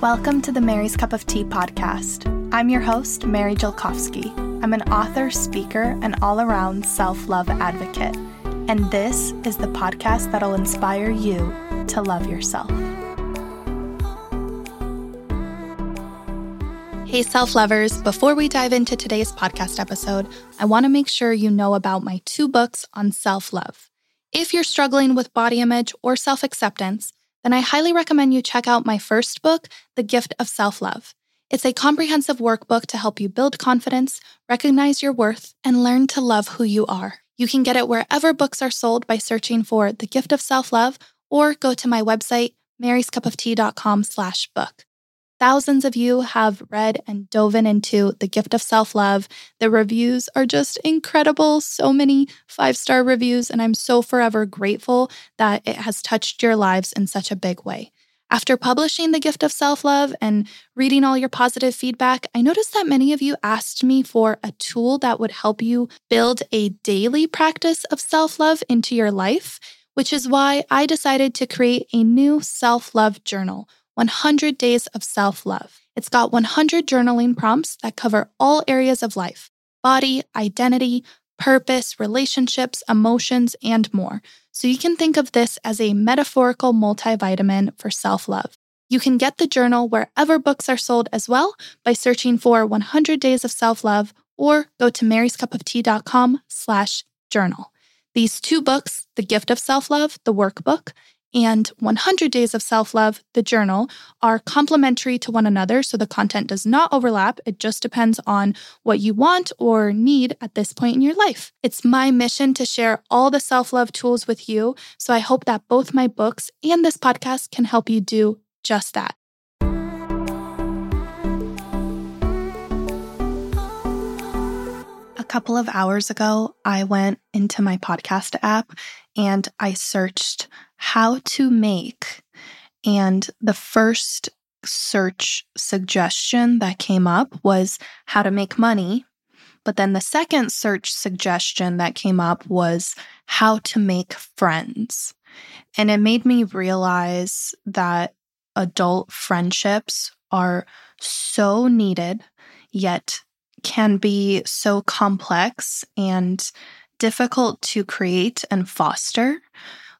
Welcome to the Mary's Cup of Tea podcast. I'm your host, Mary Jelkovsky. I'm an author, speaker, and all around self love advocate. And this is the podcast that'll inspire you to love yourself. Hey, self lovers, before we dive into today's podcast episode, I want to make sure you know about my two books on self love. If you're struggling with body image or self acceptance, then I highly recommend you check out my first book, The Gift of Self Love. It's a comprehensive workbook to help you build confidence, recognize your worth, and learn to love who you are. You can get it wherever books are sold by searching for The Gift of Self Love or go to my website, maryscupoftea.com slash book. Thousands of you have read and dove into The Gift of Self Love. The reviews are just incredible. So many five star reviews, and I'm so forever grateful that it has touched your lives in such a big way. After publishing The Gift of Self Love and reading all your positive feedback, I noticed that many of you asked me for a tool that would help you build a daily practice of self love into your life, which is why I decided to create a new self love journal 100 Days of Self Love. It's got 100 journaling prompts that cover all areas of life body, identity, purpose, relationships, emotions, and more. So you can think of this as a metaphorical multivitamin for self love. You can get the journal wherever books are sold as well by searching for 100 Days of Self Love or go to maryscupoftea.com slash journal. These two books, The Gift of Self Love, the workbook, and 100 Days of Self Love, the journal, are complementary to one another. So the content does not overlap. It just depends on what you want or need at this point in your life. It's my mission to share all the self love tools with you. So I hope that both my books and this podcast can help you do just that. A couple of hours ago, I went into my podcast app and I searched how to make. And the first search suggestion that came up was how to make money. But then the second search suggestion that came up was how to make friends. And it made me realize that adult friendships are so needed, yet can be so complex and difficult to create and foster.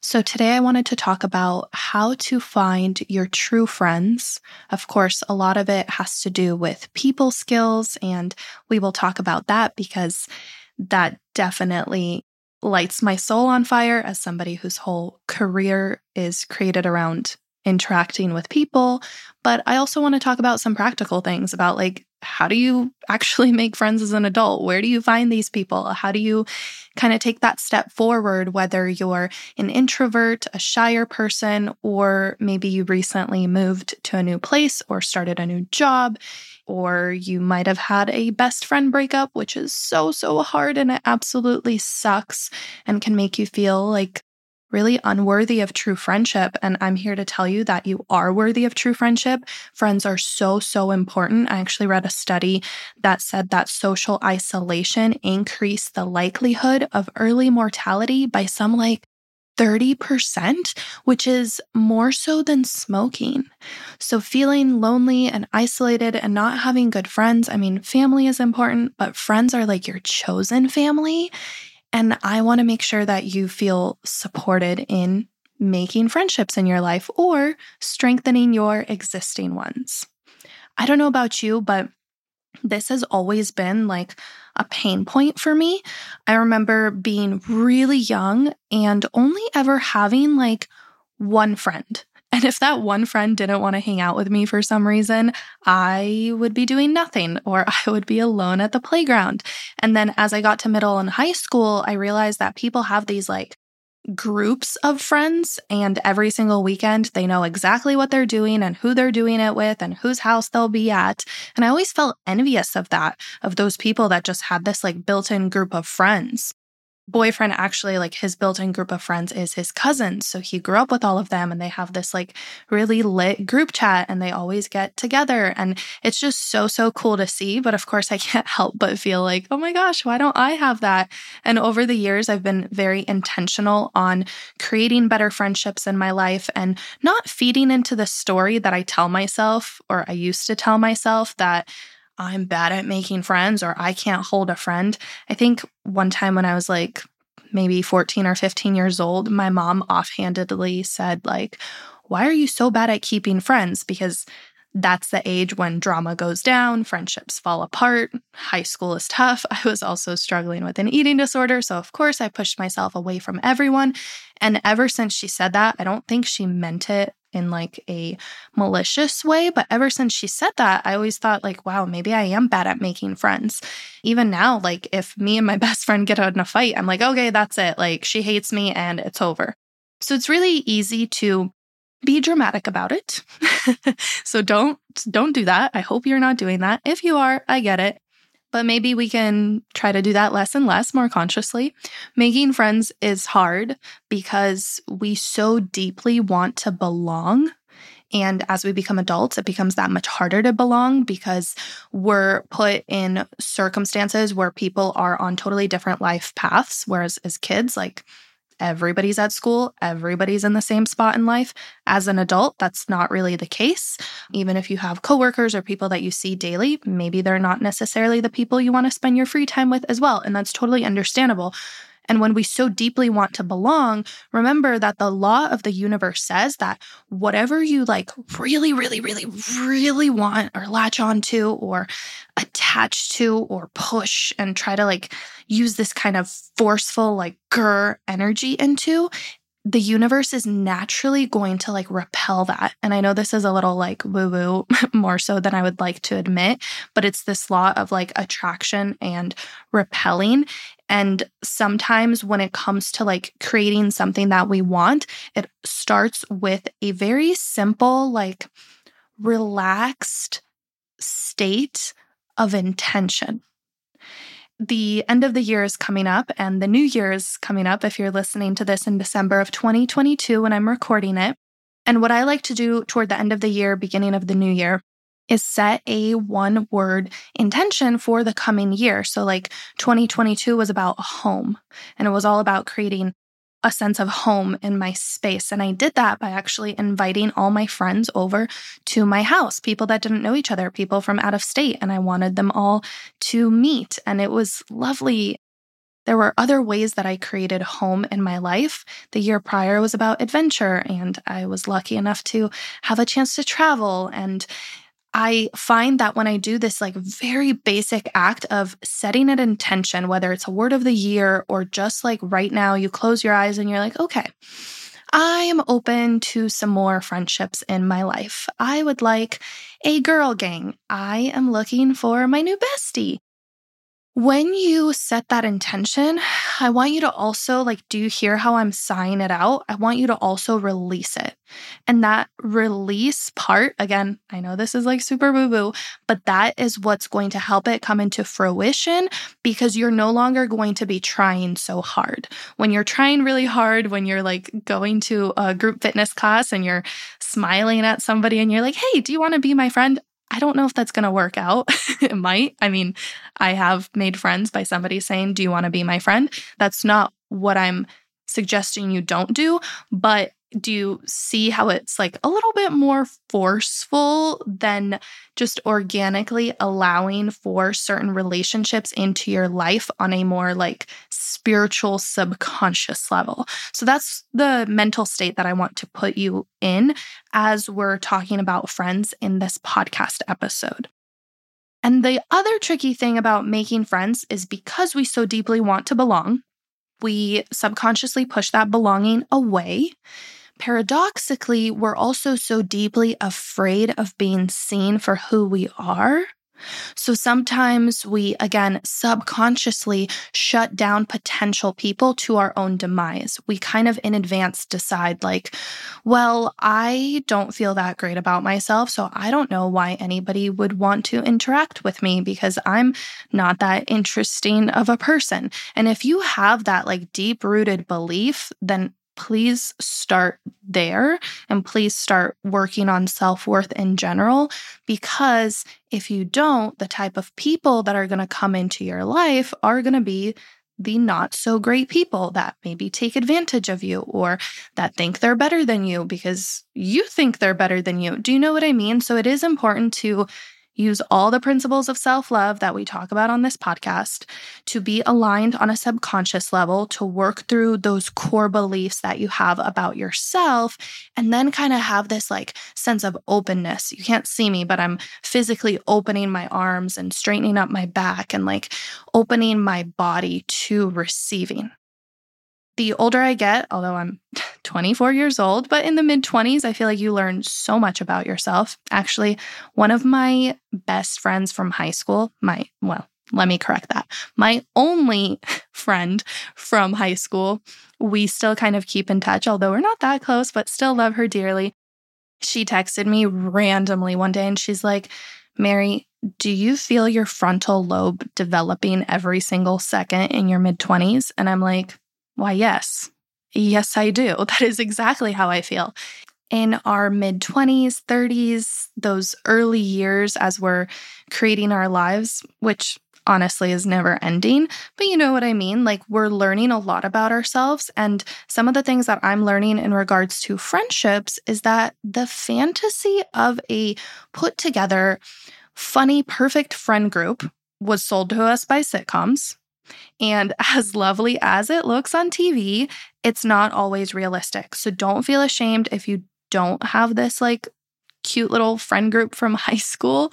So, today I wanted to talk about how to find your true friends. Of course, a lot of it has to do with people skills, and we will talk about that because that definitely lights my soul on fire as somebody whose whole career is created around interacting with people. But I also want to talk about some practical things about like how do you actually make friends as an adult? Where do you find these people? How do you kind of take that step forward, whether you're an introvert, a shyer person, or maybe you recently moved to a new place or started a new job, or you might have had a best friend breakup, which is so, so hard and it absolutely sucks and can make you feel like really unworthy of true friendship. And I'm here to tell you that you are worthy of true friendship. Friends are so, so important. I actually read a study that said that social isolation increased the likelihood of early mortality by some like 30%, which is more so than smoking. So, feeling lonely and isolated and not having good friends, I mean, family is important, but friends are like your chosen family. And I want to make sure that you feel supported in making friendships in your life or strengthening your existing ones. I don't know about you, but this has always been like a pain point for me. I remember being really young and only ever having like one friend. And if that one friend didn't want to hang out with me for some reason, I would be doing nothing or I would be alone at the playground. And then as I got to middle and high school, I realized that people have these like groups of friends and every single weekend they know exactly what they're doing and who they're doing it with and whose house they'll be at and i always felt envious of that of those people that just had this like built-in group of friends boyfriend actually like his built-in group of friends is his cousins so he grew up with all of them and they have this like really lit group chat and they always get together. And it's just so so cool to see but of course I can't help but feel like oh my gosh why don't I have that? And over the years I've been very intentional on creating better friendships in my life and not feeding into the story that I tell myself or I used to tell myself that I'm bad at making friends or I can't hold a friend. I think one time when I was like maybe 14 or 15 years old, my mom offhandedly said, like, why are you so bad at keeping friends? Because that's the age when drama goes down, friendships fall apart, high school is tough. I was also struggling with an eating disorder. So, of course, I pushed myself away from everyone. And ever since she said that, I don't think she meant it in like a malicious way. But ever since she said that, I always thought, like, wow, maybe I am bad at making friends. Even now, like, if me and my best friend get in a fight, I'm like, okay, that's it. Like, she hates me and it's over. So it's really easy to be dramatic about it. so don't don't do that. I hope you're not doing that. If you are, I get it. But maybe we can try to do that less and less more consciously. Making friends is hard because we so deeply want to belong. And as we become adults, it becomes that much harder to belong because we're put in circumstances where people are on totally different life paths. Whereas as kids, like everybody's at school, everybody's in the same spot in life. As an adult, that's not really the case. Even if you have coworkers or people that you see daily, maybe they're not necessarily the people you want to spend your free time with as well. And that's totally understandable. And when we so deeply want to belong, remember that the law of the universe says that whatever you like really, really, really, really want or latch onto or attach to or push and try to like use this kind of forceful, like grr energy into, the universe is naturally going to like repel that. And I know this is a little like woo woo more so than I would like to admit, but it's this law of like attraction and repelling. And sometimes when it comes to like creating something that we want, it starts with a very simple, like relaxed state of intention the end of the year is coming up and the new year is coming up if you're listening to this in December of 2022 when I'm recording it. And what I like to do toward the end of the year, beginning of the new year, is set a one word intention for the coming year. So, like 2022 was about home, and it was all about creating a sense of home in my space. And I did that by actually inviting all my friends over to my house, people that didn't know each other, people from out of state. And I wanted them all to meet. And it was lovely. There were other ways that I created home in my life. The year prior was about adventure, and I was lucky enough to have a chance to travel and I find that when I do this like very basic act of setting an intention, whether it's a word of the year or just like right now, you close your eyes and you're like, okay, I am open to some more friendships in my life. I would like a girl gang. I am looking for my new bestie. When you set that intention, I want you to also, like, do you hear how I'm sighing it out? I want you to also release it. And that release part, again, I know this is like super boo boo, but that is what's going to help it come into fruition because you're no longer going to be trying so hard. When you're trying really hard, when you're like going to a group fitness class and you're smiling at somebody and you're like, hey, do you want to be my friend? I don't know if that's going to work out. it might. I mean, I have made friends by somebody saying, Do you want to be my friend? That's not what I'm suggesting you don't do, but do you see how it's like a little bit more forceful than just organically allowing for certain relationships into your life on a more like spiritual subconscious level? So that's the mental state that I want to put you in as we're talking about friends in this podcast episode. And the other tricky thing about making friends is because we so deeply want to belong, we subconsciously push that belonging away paradoxically, we're also so deeply afraid of being seen for who we are So sometimes we, again, subconsciously shut down potential people to our own demise. We kind of in advance decide, like, well, I don't feel that great about myself. So I don't know why anybody would want to interact with me because I'm not that interesting of a person. And if you have that like deep rooted belief, then please start there and please start working on self worth in general. Because if you don't, the type of people that are going to come into your life are going to be the not so great people that maybe take advantage of you or that think they're better than you because you think they're better than you. Do you know what I mean? So it is important to use all the principles of self love that we talk about on this podcast to be aligned on a subconscious level, to work through those core beliefs that you have about yourself, and then kind of have this like sense of openness. You can't see me, but I'm physically opening my arms and straightening up my back and like opening my body to receiving the older I get, although I'm 24 years old, but in the mid 20s, I feel like you learn so much about yourself. Actually, one of my best friends from high school, my, well, let me correct that. My only friend from high school, we still kind of keep in touch, although we're not that close, but still love her dearly. She texted me randomly one day and she's like, Mary, do you feel your frontal lobe developing every single second in your mid 20s? And I'm like, why, yes. Yes, I do. That is exactly how I feel. In our mid 20s, 30s, those early years as we're creating our lives, which honestly is never ending. But you know what I mean? Like we're learning a lot about ourselves. And some of the things that I'm learning in regards to friendships is that the fantasy of a put together, funny, perfect friend group was sold to us by sitcoms. And as lovely as it looks on TV, it's not always realistic. So don't feel ashamed if you don't have this like cute little friend group from high school.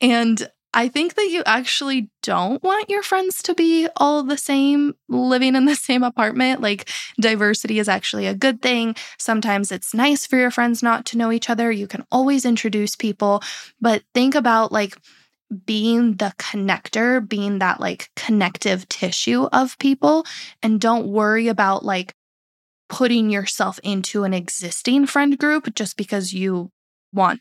And I think that you actually don't want your friends to be all the same, living in the same apartment. Like, diversity is actually a good thing. Sometimes it's nice for your friends not to know each other. You can always introduce people, but think about like, being the connector, being that like connective tissue of people. And don't worry about like putting yourself into an existing friend group just because you want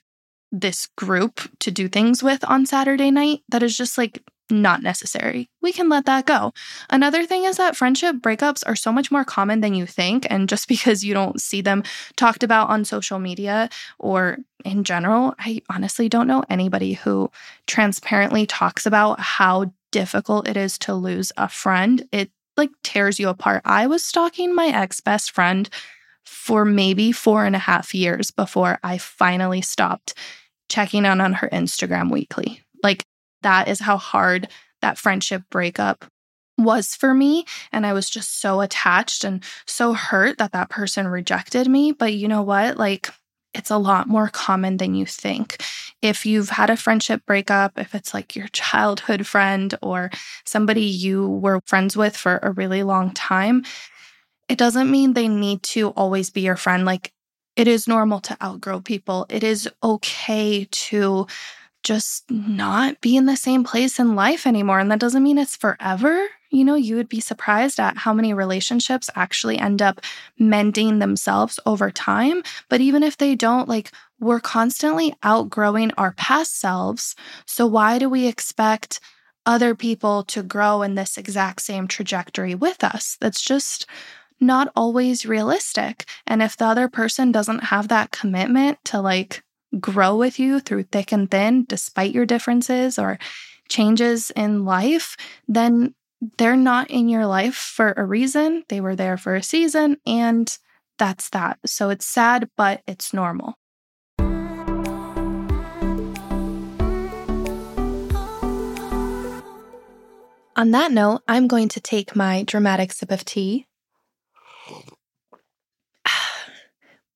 this group to do things with on Saturday night. That is just like not necessary. We can let that go. Another thing is that friendship breakups are so much more common than you think. And just because you don't see them talked about on social media or in general, I honestly don't know anybody who transparently talks about how difficult it is to lose a friend. It like tears you apart. I was stalking my ex best friend for maybe four and a half years before I finally stopped checking on on her Instagram weekly. Like, that is how hard that friendship breakup was for me. And I was just so attached and so hurt that that person rejected me. But you know what? Like, it's a lot more common than you think. If you've had a friendship breakup, if it's like your childhood friend or somebody you were friends with for a really long time, it doesn't mean they need to always be your friend. Like, it is normal to outgrow people. It is okay to just not be in the same place in life anymore. And that doesn't mean it's forever. You know, you would be surprised at how many relationships actually end up mending themselves over time. But even if they don't, like, we're constantly outgrowing our past selves. So why do we expect other people to grow in this exact same trajectory with us? That's just not always realistic. And if the other person doesn't have that commitment to like grow with you through thick and thin, despite your differences or changes in life, then they're not in your life for a reason. They were there for a season, and that's that. So it's sad, but it's normal. On that note, I'm going to take my dramatic sip of tea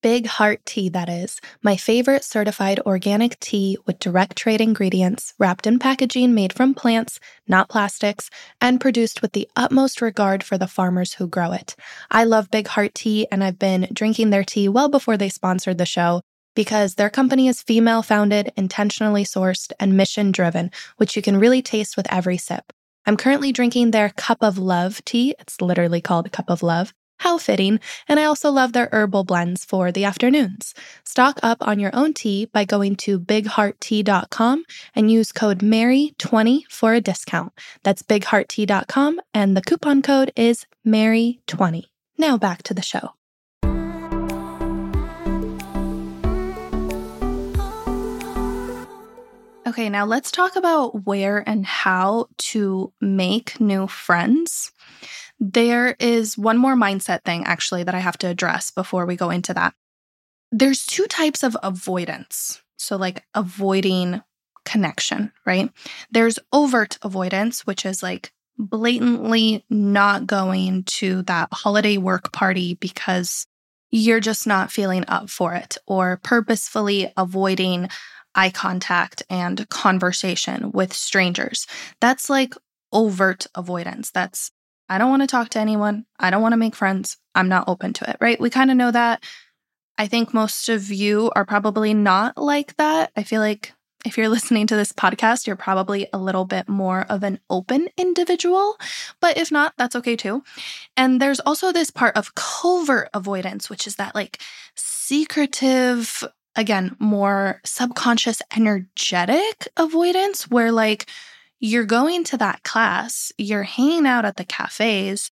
Big Heart Tea, that is, my favorite certified organic tea with direct trade ingredients, wrapped in packaging made from plants, not plastics, and produced with the utmost regard for the farmers who grow it. I love Big Heart Tea, and I've been drinking their tea well before they sponsored the show. because their company is female founded, intentionally sourced, and mission driven, which you can really taste with every sip. I'm currently drinking their Cup of Love tea. It's literally called Cup of Love. How fitting. And I also love their herbal blends for the afternoons. Stock up on your own tea by going to bighearttea.com and use code MARY20 for a discount. That's bighearttea.com and the coupon code is MARY20. Now back to the show. Okay, now let's talk about where and how to make new friends. There is one more mindset thing actually that I have to address before we go into that. There's two types of avoidance. So, like avoiding connection, right? There's overt avoidance, which is like blatantly not going to that holiday work party because you're just not feeling up for it, or purposefully avoiding eye contact and conversation with strangers. That's like overt avoidance. That's I don't want to talk to anyone. I don't want to make friends. I'm not open to it, right? We kind of know that. I think most of you are probably not like that. I feel like if you're listening to this podcast, you're probably a little bit more of an open individual. But if not, that's okay too. And there's also this part of covert avoidance, which is that like secretive, again, more subconscious, energetic avoidance, where like you're going to that class, you're hanging out at the cafes,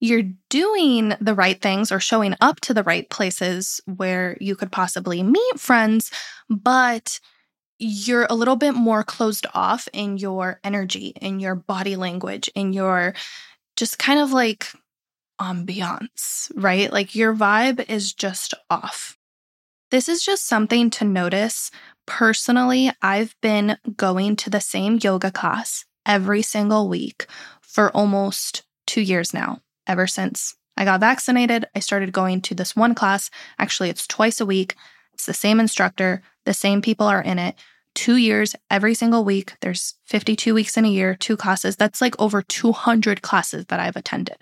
you're doing the right things or showing up to the right places where you could possibly meet friends, but you're a little bit more closed off in your energy, in your body language, in your just kind of like ambiance, right? Like your vibe is just off. This is just something to notice Personally, I've been going to the same yoga class every single week for almost two years now. Ever since I got vaccinated, I started going to this one class. Actually, it's twice a week. It's the same instructor, the same people are in it. Two years every single week. There's 52 weeks in a year, two classes. That's like over 200 classes that I've attended.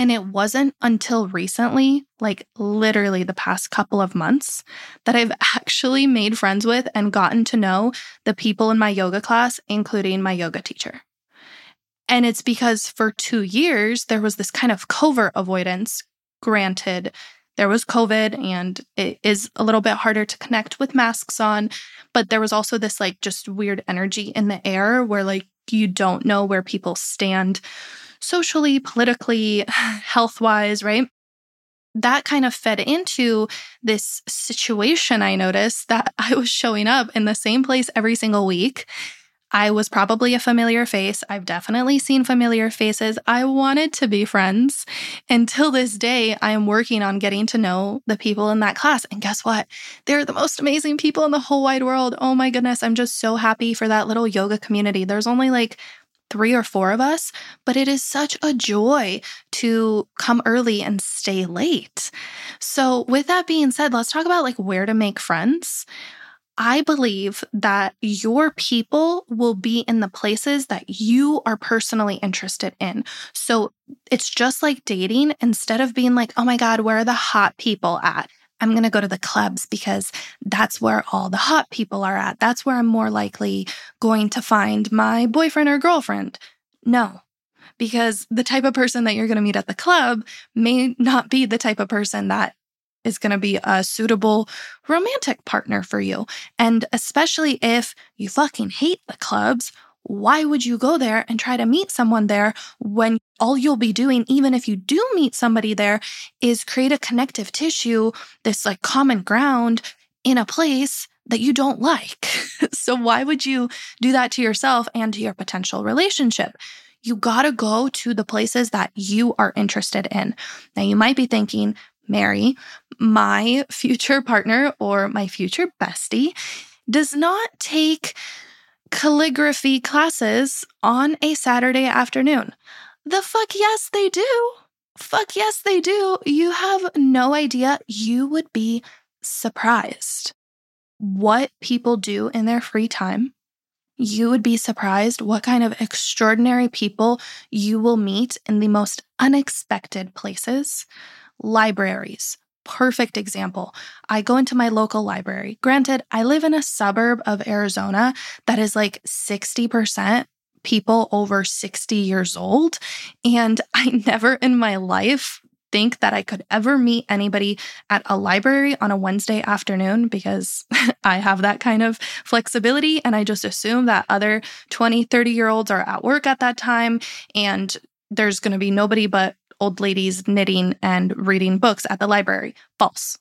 And it wasn't until recently, like literally the past couple of months, that I've actually made friends with and gotten to know the people in my yoga class, including my yoga teacher. And it's because for two years, there was this kind of covert avoidance. Granted, there was COVID and it is a little bit harder to connect with masks on, but there was also this like just weird energy in the air where like you don't know where people stand socially, politically, health wise, right? That kind of fed into this situation. I noticed that I was showing up in the same place every single week. I was probably a familiar face. I've definitely seen familiar faces. I wanted to be friends. Until this day, I am working on getting to know the people in that class. And guess what? They're the most amazing people in the whole wide world. Oh my goodness. I'm just so happy for that little yoga community. There's only like three or four of us, but it is such a joy to come early and stay late. So, with that being said, let's talk about like where to make friends. I believe that your people will be in the places that you are personally interested in. So it's just like dating. Instead of being like, oh my God, where are the hot people at? I'm going to go to the clubs because that's where all the hot people are at. That's where I'm more likely going to find my boyfriend or girlfriend. No, because the type of person that you're going to meet at the club may not be the type of person that is going to be a suitable romantic partner for you. And especially if you fucking hate the clubs why would you go there and try to meet someone there when all you'll be doing, even if you do meet somebody there, is create a connective tissue, this like common ground in a place that you don't like? so, why would you do that to yourself and to your potential relationship? You got to go to the places that you are interested in. Now, you might be thinking, Mary, my future partner or my future bestie does not take calligraphy classes on a Saturday afternoon. The fuck yes, they do. Fuck yes, they do. You have no idea. You would be surprised what people do in their free time. You would be surprised what kind of extraordinary people you will meet in the most unexpected places libraries, perfect example. I go into my local library. Granted, I live in a suburb of Arizona that is like 60% people over 60 years old. And I never in my life think that I could ever meet anybody at a library on a Wednesday afternoon because I have that kind of flexibility. And I just assume that other 20, 30 year olds are at work at that time. And there's going to be nobody but old ladies knitting and reading books at the library. False.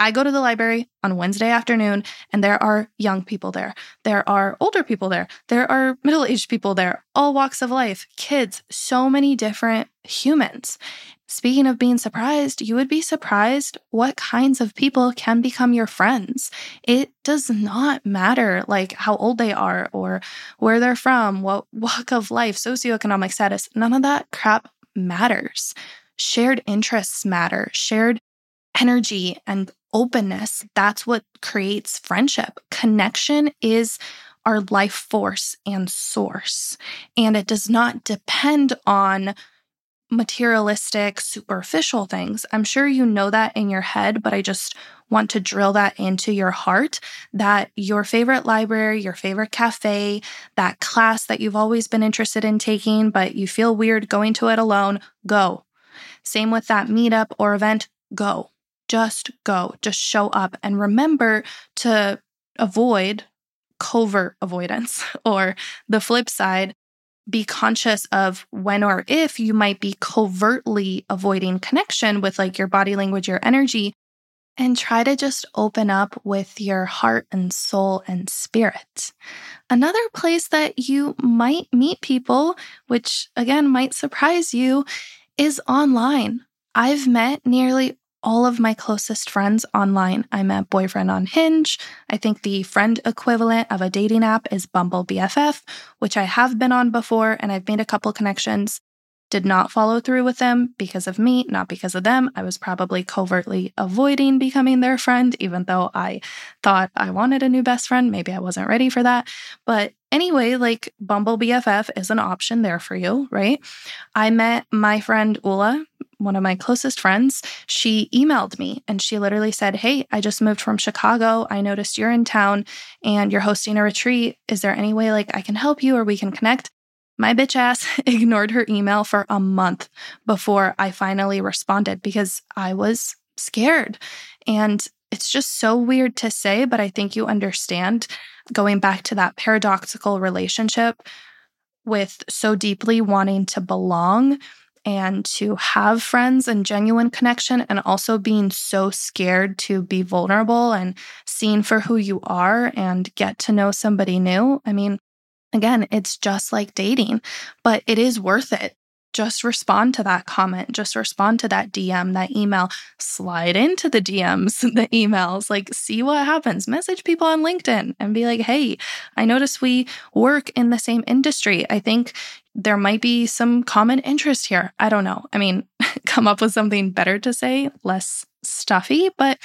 I go to the library on Wednesday afternoon and there are young people there. There are older people there. There are middle aged people there, all walks of life, kids, so many different humans. Speaking of being surprised, you would be surprised what kinds of people can become your friends. It does not matter like how old they are or where they're from, what walk of life, socioeconomic status. None of that crap matters. Shared interests matter. Shared energy and openness, that's what creates friendship. Connection is our life force and source. And it does not depend on materialistic, superficial things. I'm sure you know that in your head, but I just want to drill that into your heart that your favorite library, your favorite cafe, that class that you've always been interested in taking, but you feel weird going to it alone, go. Same with that meetup or event, go. Just go. Just show up and remember to avoid covert avoidance or the flip side be conscious of when or if you might be covertly avoiding connection with like your body language, your energy, and try to just open up with your heart and soul and spirit. Another place that you might meet people, which again might surprise you, is online. I've met nearly all of my closest friends online. I met boyfriend on Hinge. I think the friend equivalent of a dating app is Bumble BFF, which I have been on before and I've made a couple connections. Did not follow through with them because of me, not because of them. I was probably covertly avoiding becoming their friend, even though I thought I wanted a new best friend. Maybe I wasn't ready for that. But anyway, like Bumble BFF is an option there for you, right? I met my friend Ula one of my closest friends, she emailed me and she literally said, Hey, I just moved from Chicago. I noticed you're in town and you're hosting a retreat. Is there any way like I can help you or we can connect? My bitch ass ignored her email for a month before I finally responded because I was scared. And it's just so weird to say, but I think you understand going back to that paradoxical relationship with so deeply wanting to belong and to have friends and genuine connection, and also being so scared to be vulnerable and seen for who you are and get to know somebody new. I mean, again, it's just like dating, but it is worth it just respond to that comment, just respond to that DM, that email, slide into the DMs, the emails, like see what happens. Message people on LinkedIn and be like, hey, I notice we work in the same industry. I think there might be some common interest here. I don't know. I mean, come up with something better to say, less stuffy, but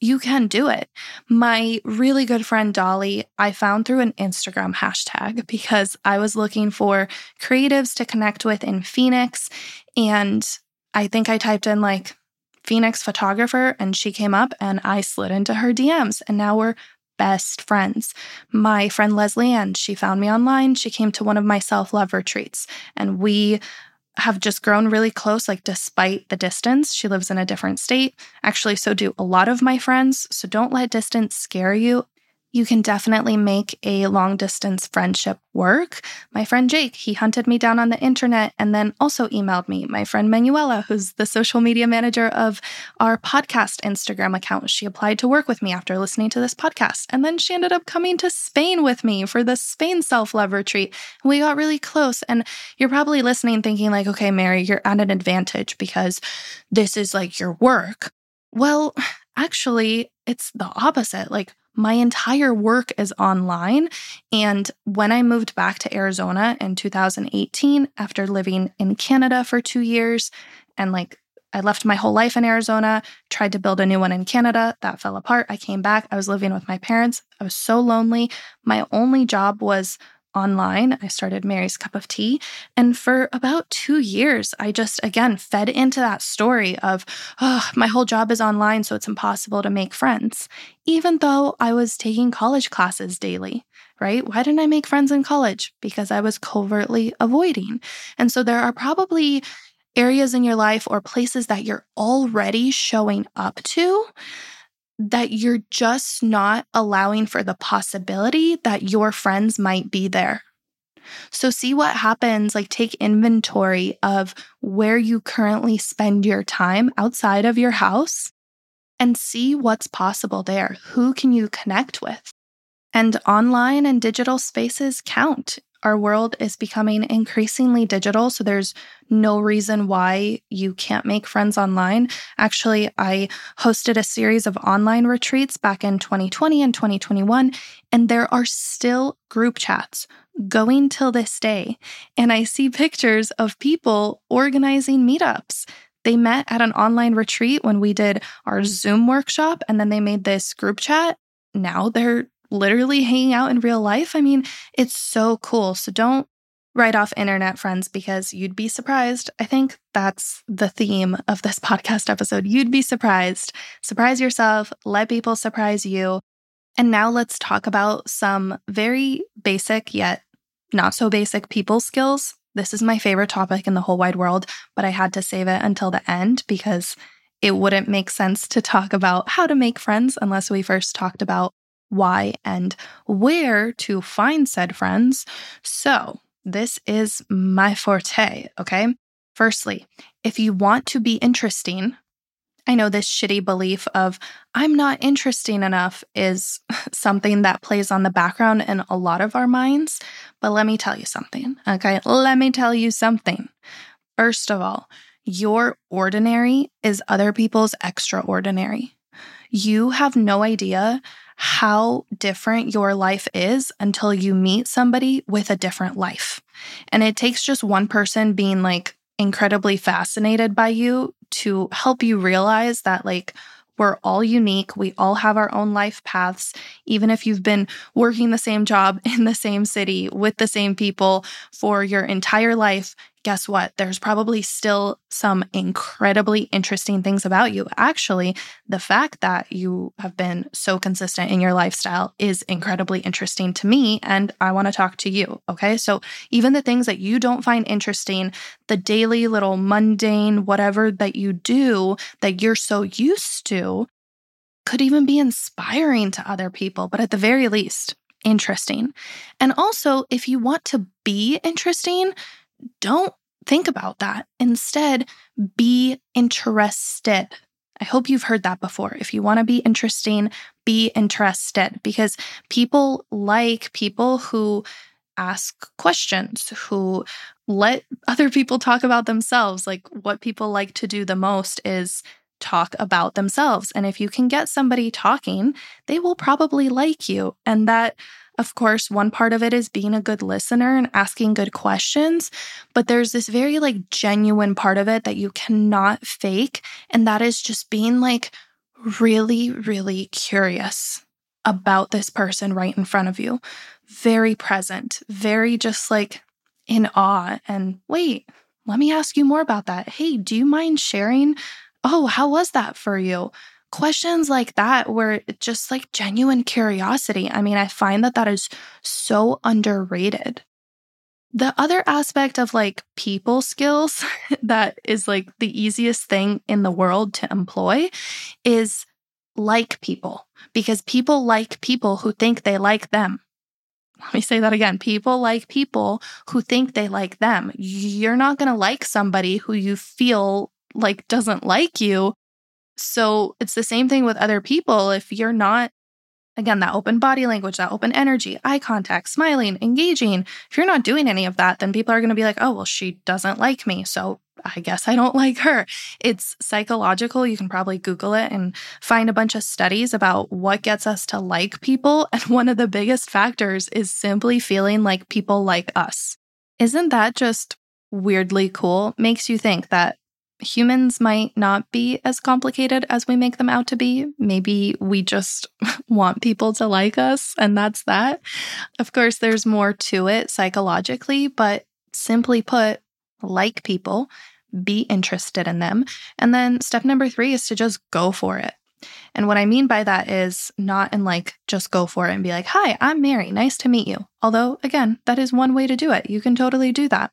you can do it. My really good friend Dolly, I found through an Instagram hashtag because I was looking for creatives to connect with in Phoenix. And I think I typed in like Phoenix photographer and she came up and I slid into her DMs and now we're best friends. My friend Leslie Ann, she found me online. She came to one of my self love retreats and we have just grown really close, like despite the distance. She lives in a different state. Actually, so do a lot of my friends. So don't let distance scare you you can definitely make a long distance friendship work. My friend Jake, he hunted me down on the internet and then also emailed me. My friend Manuela, who's the social media manager of our podcast Instagram account, she applied to work with me after listening to this podcast. And then she ended up coming to Spain with me for the Spain self love retreat. We got really close. And you're probably listening thinking, like, okay, Mary, you're at an advantage because this is like your work. Well, actually, it's the opposite. Like, my entire work is online. And when I moved back to Arizona in 2018, after living in Canada for two years, and like I left my whole life in Arizona, tried to build a new one in Canada, that fell apart. I came back, I was living with my parents. I was so lonely. My only job was online. I started Mary's Cup of Tea. And for about two years, I just, again, fed into that story of, oh, my whole job is online, so it's impossible to make friends, even though I was taking college classes daily right? Why didn't I make friends in college? Because I was covertly avoiding. And so there are probably areas in your life or places that you're already showing up to that you're just not allowing for the possibility that your friends might be there. So, see what happens. Like, take inventory of where you currently spend your time outside of your house and see what's possible there. Who can you connect with? And online and digital spaces count. Our world is becoming increasingly digital, so there's no reason why you can't make friends online. Actually, I hosted a series of online retreats back in 2020 and 2021, and there are still group chats going till this day. And I see pictures of people organizing meetups. They met at an online retreat when we did our Zoom workshop, and then they made this group chat. Now they're literally hanging out in real life. I mean, it's so cool. So don't write off internet friends because you'd be surprised. I think that's the theme of this podcast episode. You'd be surprised. Surprise yourself, let people surprise you. And now let's talk about some very basic yet not so basic people skills. This is my favorite topic in the whole wide world, but I had to save it until the end because it wouldn't make sense to talk about how to make friends unless we first talked about why, and where to find said friends. So, this is my forte, okay? Firstly, if you want to be interesting, I know this shitty belief of I'm not interesting enough is something that plays on the background in a lot of our minds. But let me tell you something, okay? Let me tell you something. First of all, your ordinary is other people's extraordinary. You have no idea how different your life is until you meet somebody with a different life. And it takes just one person being like incredibly fascinated by you to help you realize that, like, we're all unique. We all have our own life paths. Even if you've been working the same job in the same city with the same people for your entire life, guess what? There's probably still some incredibly interesting things about you. Actually, the fact that you have been so consistent in your lifestyle is incredibly interesting to me, and I want to talk to you. Okay. So, even the things that you don't find interesting, the daily little mundane, whatever that you do that you're so used to, could even be inspiring to other people, but at the very least, interesting. And also, if you want to be interesting, don't think about that. Instead, be interested. I hope you've heard that before. If you want to be interesting, be interested because people like people who ask questions, who let other people talk about themselves. Like what people like to do the most is talk about themselves. And if you can get somebody talking, they will probably like you. And that of course, one part of it is being a good listener and asking good questions, but there's this very like genuine part of it that you cannot fake. And that is just being like really, really curious about this person right in front of you. Very present, very just like in awe. And wait, let me ask you more about that. Hey, do you mind sharing? Oh, how was that for you? Questions like that were just like genuine curiosity. I mean, I find that that is so underrated. The other aspect of like people skills that is like the easiest thing in the world to employ is like people because people like people who think they like them. Let me say that again. People like people who think they like them. You're not going to like somebody who you feel like doesn't like you so it's the same thing with other people. If you're not, again, that open body language, that open energy, eye contact, smiling, engaging, if you're not doing any of that, then people are going to be like, oh, well, she doesn't like me. So I guess I don't like her. It's psychological. You can probably Google it and find a bunch of studies about what gets us to like people. And one of the biggest factors is simply feeling like people like us. Isn't that just weirdly cool? Makes you think that humans might not be as complicated as we make them out to be. Maybe we just want people to like us, and that's that. Of course, there's more to it psychologically, but simply put, like people, be interested in them. And then step number three is to just go for it. And what I mean by that is not in like just go for it and be like, hi, I'm Mary. Nice to meet you. Although, again, that is one way to do it. You can totally do that.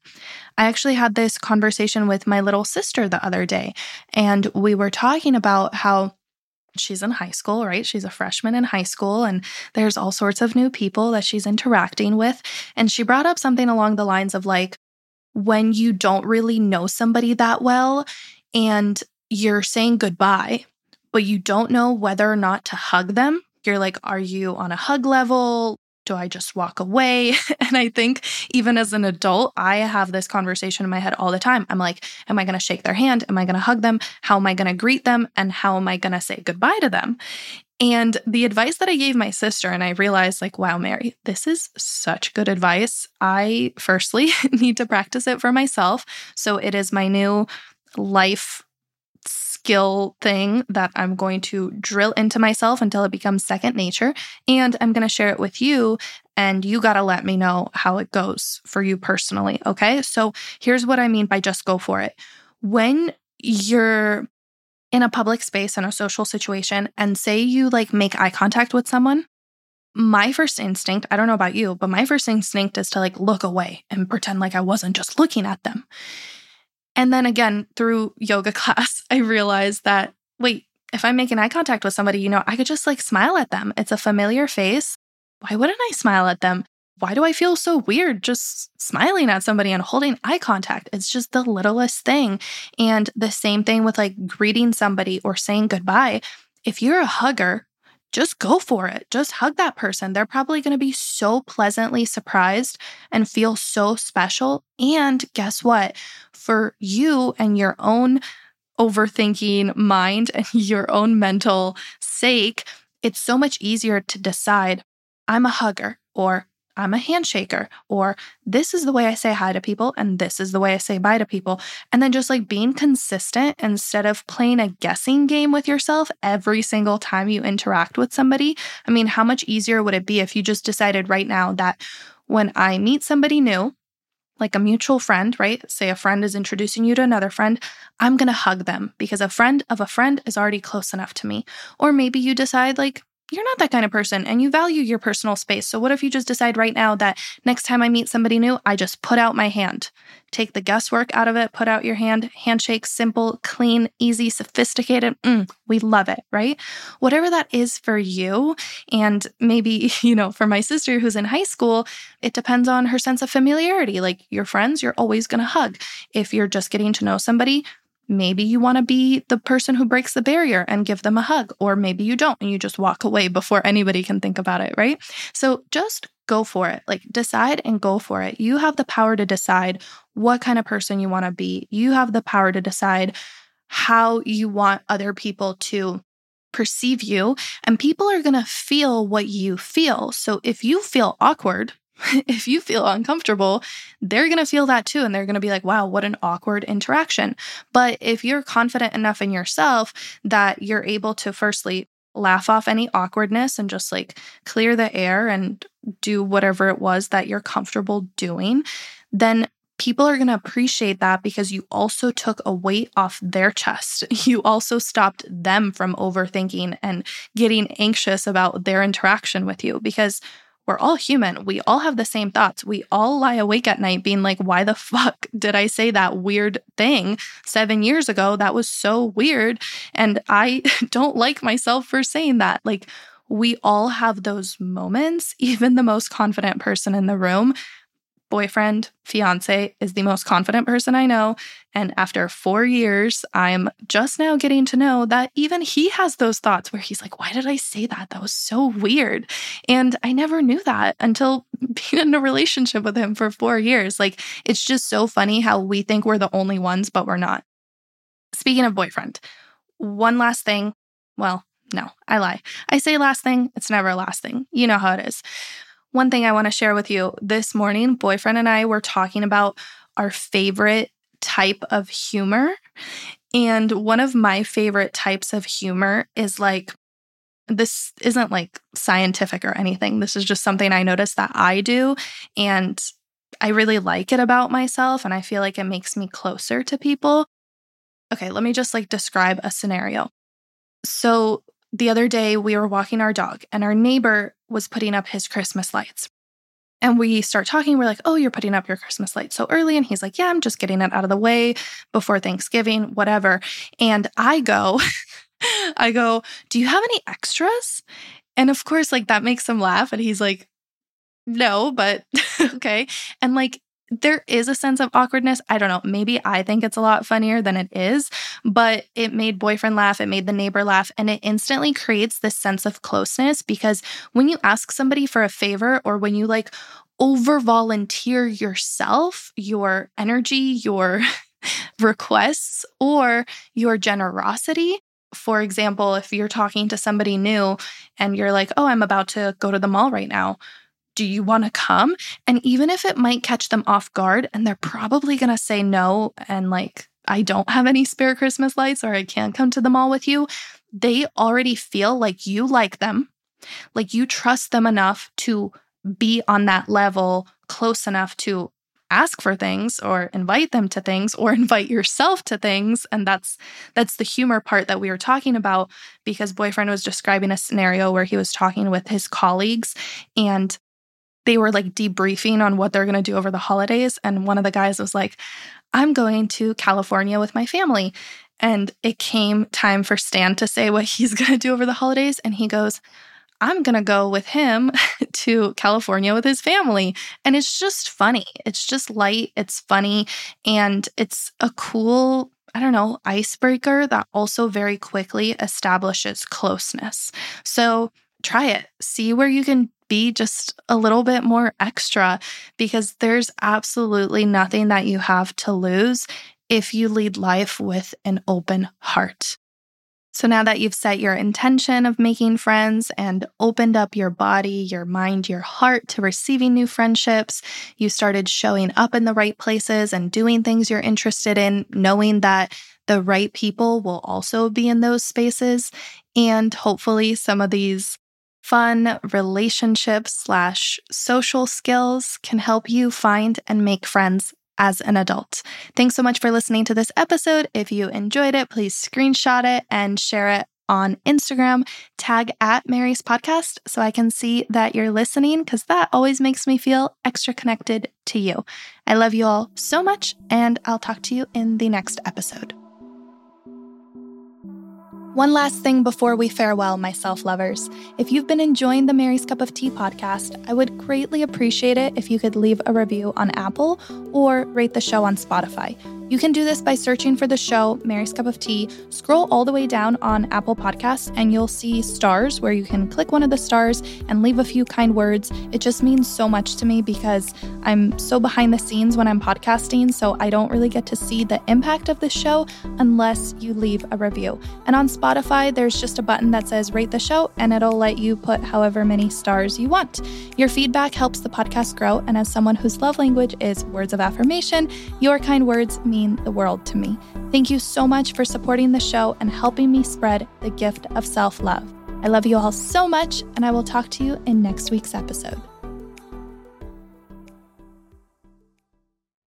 I actually had this conversation with my little sister the other day, and we were talking about how she's in high school, right? She's a freshman in high school, and there's all sorts of new people that she's interacting with. And she brought up something along the lines of like, when you don't really know somebody that well and you're saying goodbye, but you don't know whether or not to hug them. You're like, are you on a hug level? Do I just walk away? and I think even as an adult, I have this conversation in my head all the time. I'm like, am I going to shake their hand? Am I going to hug them? How am I going to greet them? And how am I going to say goodbye to them? And the advice that I gave my sister, and I realized, like, wow, Mary, this is such good advice. I firstly need to practice it for myself. So it is my new life skill thing that I'm going to drill into myself until it becomes second nature. And I'm going to share it with you. And you got to let me know how it goes for you personally. Okay. So here's what I mean by just go for it. When you're in a public space in a social situation and say you like make eye contact with someone, my first instinct, I don't know about you, but my first instinct is to like look away and pretend like I wasn't just looking at them. And then again, through yoga class, I realized that wait, if I'm making eye contact with somebody, you know, I could just like smile at them. It's a familiar face. Why wouldn't I smile at them? Why do I feel so weird just smiling at somebody and holding eye contact? It's just the littlest thing. And the same thing with like greeting somebody or saying goodbye. If you're a hugger, just go for it. Just hug that person. They're probably going to be so pleasantly surprised and feel so special. And guess what? For you and your own overthinking mind and your own mental sake, it's so much easier to decide I'm a hugger or I'm a handshaker, or this is the way I say hi to people, and this is the way I say bye to people. And then just like being consistent instead of playing a guessing game with yourself every single time you interact with somebody. I mean, how much easier would it be if you just decided right now that when I meet somebody new, like a mutual friend, right? Say a friend is introducing you to another friend, I'm going to hug them because a friend of a friend is already close enough to me. Or maybe you decide, like, you're not that kind of person and you value your personal space. So, what if you just decide right now that next time I meet somebody new, I just put out my hand? Take the guesswork out of it, put out your hand, handshake, simple, clean, easy, sophisticated. Mm, we love it, right? Whatever that is for you. And maybe, you know, for my sister who's in high school, it depends on her sense of familiarity. Like your friends, you're always going to hug. If you're just getting to know somebody, Maybe you want to be the person who breaks the barrier and give them a hug, or maybe you don't and you just walk away before anybody can think about it, right? So just go for it. Like decide and go for it. You have the power to decide what kind of person you want to be. You have the power to decide how you want other people to perceive you, and people are going to feel what you feel. So if you feel awkward, if you feel uncomfortable, they're going to feel that too. And they're going to be like, wow, what an awkward interaction. But if you're confident enough in yourself that you're able to, firstly, laugh off any awkwardness and just like clear the air and do whatever it was that you're comfortable doing, then people are going to appreciate that because you also took a weight off their chest. You also stopped them from overthinking and getting anxious about their interaction with you because we're all human. We all have the same thoughts. We all lie awake at night being like, why the fuck did I say that weird thing seven years ago? That was so weird. And I don't like myself for saying that. Like, we all have those moments. Even the most confident person in the room boyfriend, fiance, is the most confident person I know. And after four years, I'm just now getting to know that even he has those thoughts where he's like, why did I say that? That was so weird. And I never knew that until being in a relationship with him for four years. Like, it's just so funny how we think we're the only ones, but we're not. Speaking of boyfriend, one last thing. Well, no, I lie. I say last thing, it's never a last thing. You know how it is. One thing I want to share with you this morning, boyfriend and I were talking about our favorite type of humor. And one of my favorite types of humor is like, this isn't like scientific or anything. This is just something I notice that I do. And I really like it about myself. And I feel like it makes me closer to people. Okay, let me just like describe a scenario. So the other day, we were walking our dog, and our neighbor was putting up his Christmas lights. And we start talking. We're like, oh, you're putting up your Christmas lights so early. And he's like, yeah, I'm just getting it out of the way before Thanksgiving, whatever. And I go, I go, do you have any extras? And of course, like that makes him laugh. And he's like, no, but okay. And like, there is a sense of awkwardness. I don't know. Maybe I think it's a lot funnier than it is, but it made boyfriend laugh. It made the neighbor laugh. And it instantly creates this sense of closeness because when you ask somebody for a favor or when you like over volunteer yourself, your energy, your requests, or your generosity, for example, if you're talking to somebody new and you're like, oh, I'm about to go to the mall right now do you want to come? And even if it might catch them off guard and they're probably going to say no and like, I don't have any spare Christmas lights or I can't come to the mall with you, they already feel like you like them, like you trust them enough to be on that level close enough to ask for things or invite them to things or invite yourself to things and that's that's the humor part that we were talking about because boyfriend was describing a scenario where he was talking with his colleagues and they were like debriefing on what they're going to do over the holidays. And one of the guys was like, I'm going to California with my family. And it came time for Stan to say what he's going to do over the holidays. And he goes, I'm going to go with him to California with his family. And it's just funny. It's just light. It's funny. And it's a cool, I don't know, icebreaker that also very quickly establishes closeness. So try it. See where you can be just a little bit more extra because there's absolutely nothing that you have to lose if you lead life with an open heart. So now that you've set your intention of making friends and opened up your body, your mind, your heart to receiving new friendships, you started showing up in the right places and doing things you're interested in, knowing that the right people will also be in those spaces. And hopefully, some of these fun relationship slash social skills can help you find and make friends as an adult. Thanks so much for listening to this episode. If you enjoyed it, please screenshot it and share it on Instagram, tag at Mary's podcast so I can see that you're listening because that always makes me feel extra connected to you. I love you all so much, and I'll talk to you in the next episode. One last thing before we farewell, my self lovers. If you've been enjoying the Mary's Cup of Tea podcast, I would greatly appreciate it if you could leave a review on Apple or rate the show on Spotify. You can do this by searching for the show Mary's Cup of Tea. Scroll all the way down on Apple Podcasts and you'll see stars where you can click one of the stars and leave a few kind words. It just means so much to me because I'm so behind the scenes when I'm podcasting, so I don't really get to see the impact of the show unless you leave a review. And on Spotify, there's just a button that says rate the show and it'll let you put however many stars you want. Your feedback helps the podcast grow, and as someone whose love language is words of affirmation, your kind words mean the world to me. Thank you so much for supporting the show and helping me spread the gift of self love. I love you all so much, and I will talk to you in next week's episode.